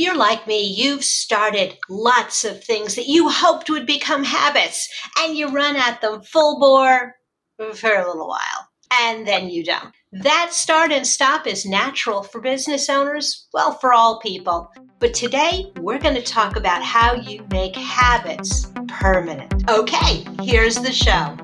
you're like me, you've started lots of things that you hoped would become habits and you run at them full bore for a little while and then you don't. That start and stop is natural for business owners, well, for all people. But today, we're going to talk about how you make habits permanent. Okay, here's the show.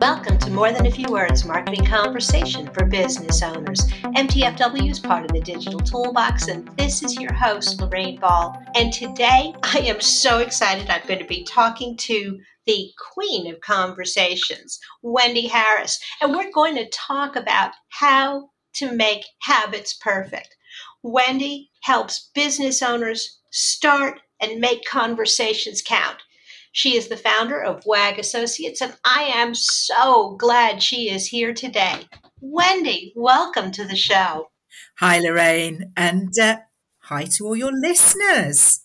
Welcome to More Than a Few Words Marketing Conversation for Business Owners. MTFW is part of the Digital Toolbox, and this is your host, Lorraine Ball. And today, I am so excited. I'm going to be talking to the queen of conversations, Wendy Harris, and we're going to talk about how to make habits perfect. Wendy helps business owners start and make conversations count. She is the founder of WAG Associates, and I am so glad she is here today. Wendy, welcome to the show. Hi, Lorraine, and uh, hi to all your listeners.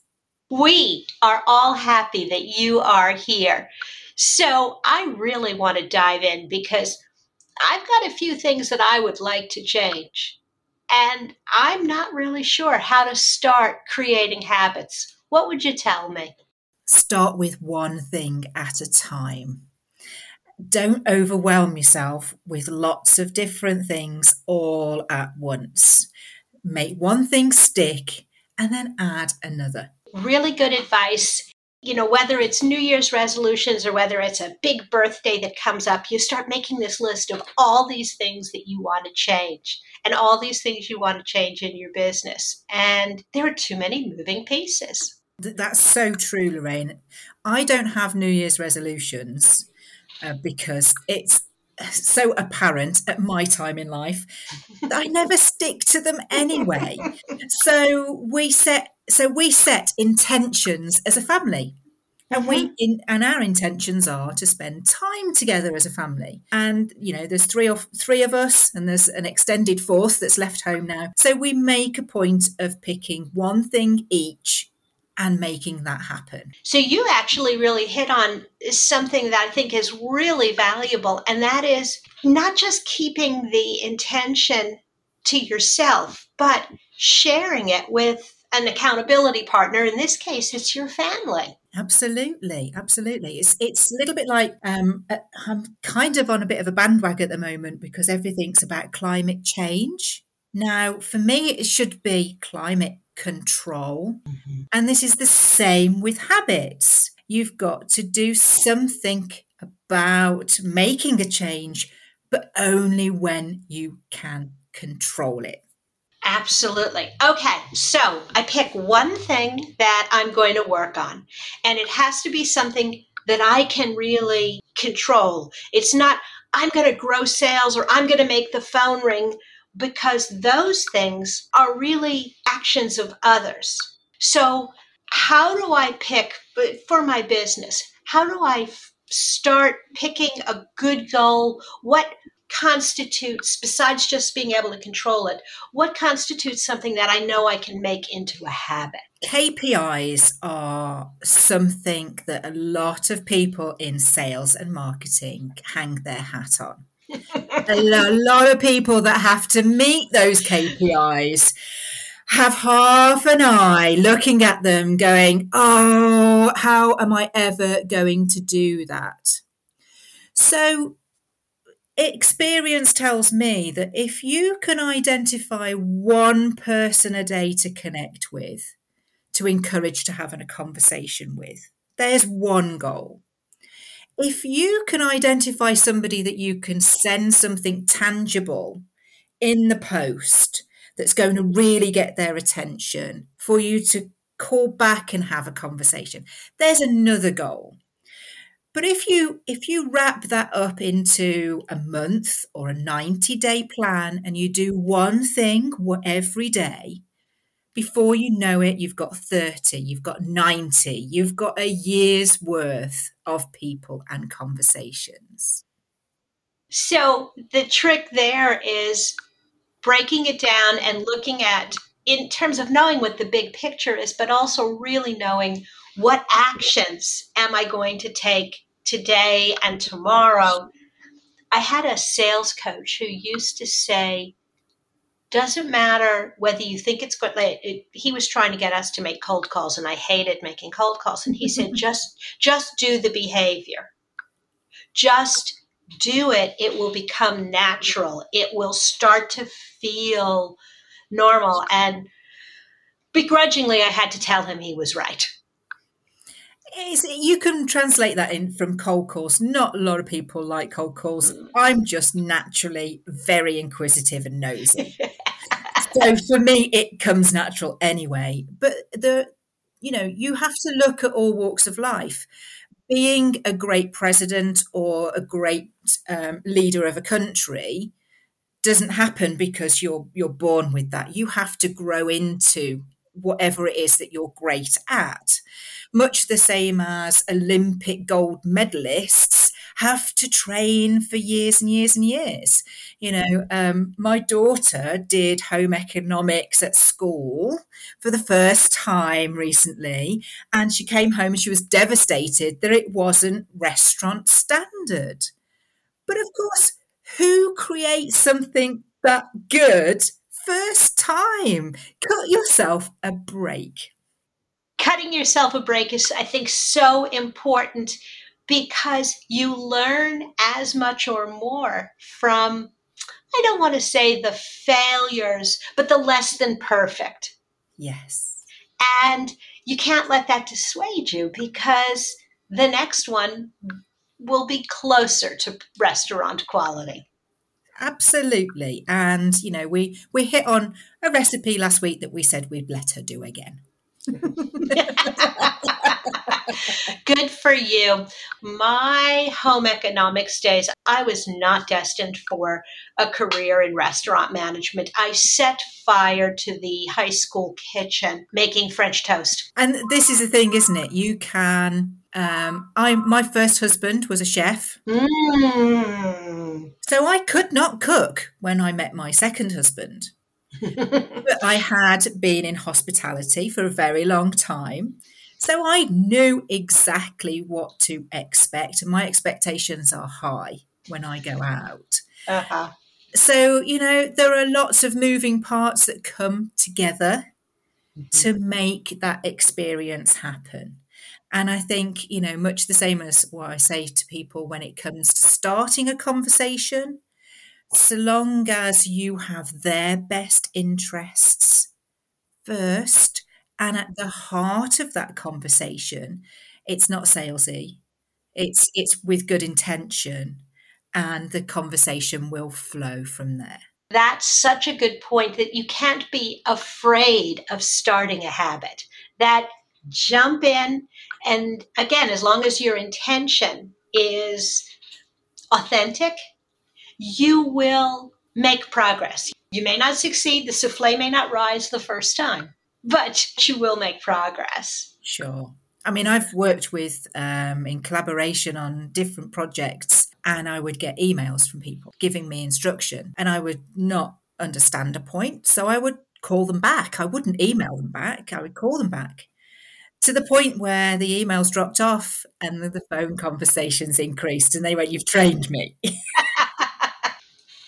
We are all happy that you are here. So I really want to dive in because I've got a few things that I would like to change. And I'm not really sure how to start creating habits. What would you tell me? Start with one thing at a time. Don't overwhelm yourself with lots of different things all at once. Make one thing stick and then add another. Really good advice. You know, whether it's New Year's resolutions or whether it's a big birthday that comes up, you start making this list of all these things that you want to change and all these things you want to change in your business. And there are too many moving pieces. That's so true, Lorraine. I don't have New Year's resolutions uh, because it's so apparent at my time in life I never stick to them anyway. So we set so we set intentions as a family. And we mm-hmm. in, and our intentions are to spend time together as a family. And you know, there's three of three of us, and there's an extended fourth that's left home now. So we make a point of picking one thing each and making that happen. So you actually really hit on something that I think is really valuable, and that is not just keeping the intention to yourself, but sharing it with an accountability partner. In this case, it's your family. Absolutely, absolutely. It's it's a little bit like um, uh, I'm kind of on a bit of a bandwagon at the moment because everything's about climate change. Now, for me, it should be climate control. Mm-hmm. And this is the same with habits. You've got to do something about making a change, but only when you can control it. Absolutely. Okay, so I pick one thing that I'm going to work on, and it has to be something that I can really control. It's not, I'm going to grow sales or I'm going to make the phone ring because those things are really actions of others. So, how do I pick for my business? How do I start picking a good goal? What constitutes, besides just being able to control it, what constitutes something that I know I can make into a habit? KPIs are something that a lot of people in sales and marketing hang their hat on a lot of people that have to meet those KPIs have half an eye looking at them going, oh, how am I ever going to do that? So, experience tells me that if you can identify one person a day to connect with, to encourage to having a conversation with, there's one goal if you can identify somebody that you can send something tangible in the post that's going to really get their attention for you to call back and have a conversation there's another goal. But if you if you wrap that up into a month or a 90 day plan and you do one thing every day before you know it, you've got 30, you've got 90, you've got a year's worth of people and conversations. So the trick there is breaking it down and looking at, in terms of knowing what the big picture is, but also really knowing what actions am I going to take today and tomorrow. I had a sales coach who used to say, doesn't matter whether you think it's good. Like, it, he was trying to get us to make cold calls, and I hated making cold calls. And he said, just just do the behavior. Just do it. It will become natural. It will start to feel normal. And begrudgingly, I had to tell him he was right. It's, you can translate that in from cold calls. Not a lot of people like cold calls. Mm. I'm just naturally very inquisitive and nosy. so for me, it comes natural anyway. But the, you know, you have to look at all walks of life. Being a great president or a great um, leader of a country doesn't happen because you're you're born with that. You have to grow into whatever it is that you're great at. Much the same as Olympic gold medalists have to train for years and years and years. You know, um, my daughter did home economics at school for the first time recently, and she came home and she was devastated that it wasn't restaurant standard. But of course, who creates something that good first time? Cut yourself a break. Cutting yourself a break is, I think, so important because you learn as much or more from, I don't want to say the failures, but the less than perfect. Yes. And you can't let that dissuade you because the next one will be closer to restaurant quality. Absolutely. And you know, we we hit on a recipe last week that we said we'd let her do again. Good for you. My home economics days, I was not destined for a career in restaurant management. I set fire to the high school kitchen making French toast. And this is the thing, isn't it? You can um, I my first husband was a chef, Mm. so I could not cook when I met my second husband. But I had been in hospitality for a very long time. So I knew exactly what to expect. And my expectations are high when I go out. uh-huh. So, you know, there are lots of moving parts that come together to make that experience happen. And I think, you know, much the same as what I say to people when it comes to starting a conversation, so long as you have their best interests first and at the heart of that conversation, it's not salesy. It's it's with good intention and the conversation will flow from there. That's such a good point that you can't be afraid of starting a habit. That jump in, and again, as long as your intention is authentic, you will make progress. You may not succeed, the souffle may not rise the first time, but you will make progress. Sure. I mean, I've worked with um, in collaboration on different projects, and I would get emails from people giving me instruction, and I would not understand a point. So I would call them back. I wouldn't email them back, I would call them back to the point where the emails dropped off and the phone conversations increased, and they went, You've trained me.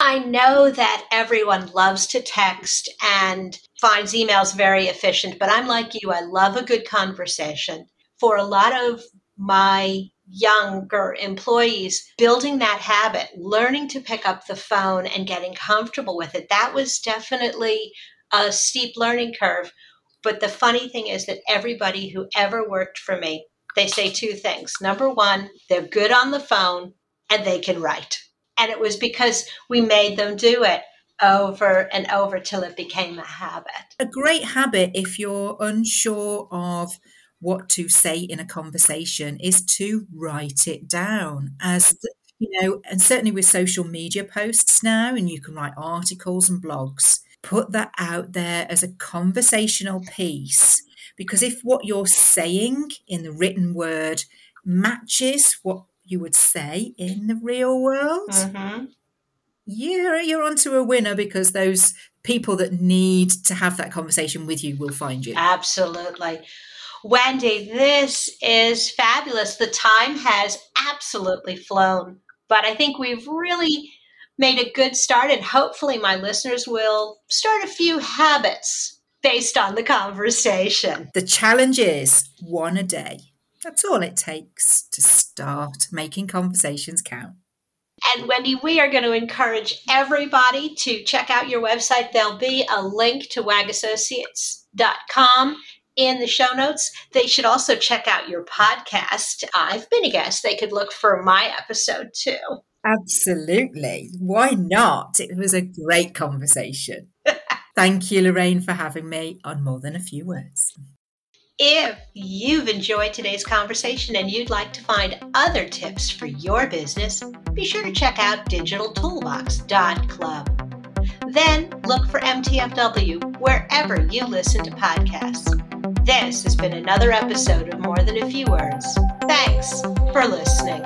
I know that everyone loves to text and finds emails very efficient, but I'm like you. I love a good conversation. For a lot of my younger employees, building that habit, learning to pick up the phone and getting comfortable with it, that was definitely a steep learning curve. But the funny thing is that everybody who ever worked for me, they say two things. Number one, they're good on the phone and they can write. And it was because we made them do it over and over till it became a habit. a great habit if you're unsure of what to say in a conversation is to write it down as you know and certainly with social media posts now and you can write articles and blogs put that out there as a conversational piece because if what you're saying in the written word matches what you would say in the real world Mm-hmm. you're you're onto a winner because those people that need to have that conversation with you will find you. Absolutely. Wendy, this is fabulous. The time has absolutely flown, but I think we've really made a good start, and hopefully, my listeners will start a few habits based on the conversation. The challenge is one a day. That's all it takes to start making conversations count. And Wendy, we are going to encourage everybody to check out your website. There'll be a link to wagassociates.com in the show notes. They should also check out your podcast. I've been a guest. They could look for my episode too. Absolutely. Why not? It was a great conversation. Thank you, Lorraine, for having me on More Than a Few Words. If you've enjoyed today's conversation and you'd like to find other tips for your business, be sure to check out digitaltoolbox.club. Then look for MTFW wherever you listen to podcasts. This has been another episode of More Than a Few Words. Thanks for listening.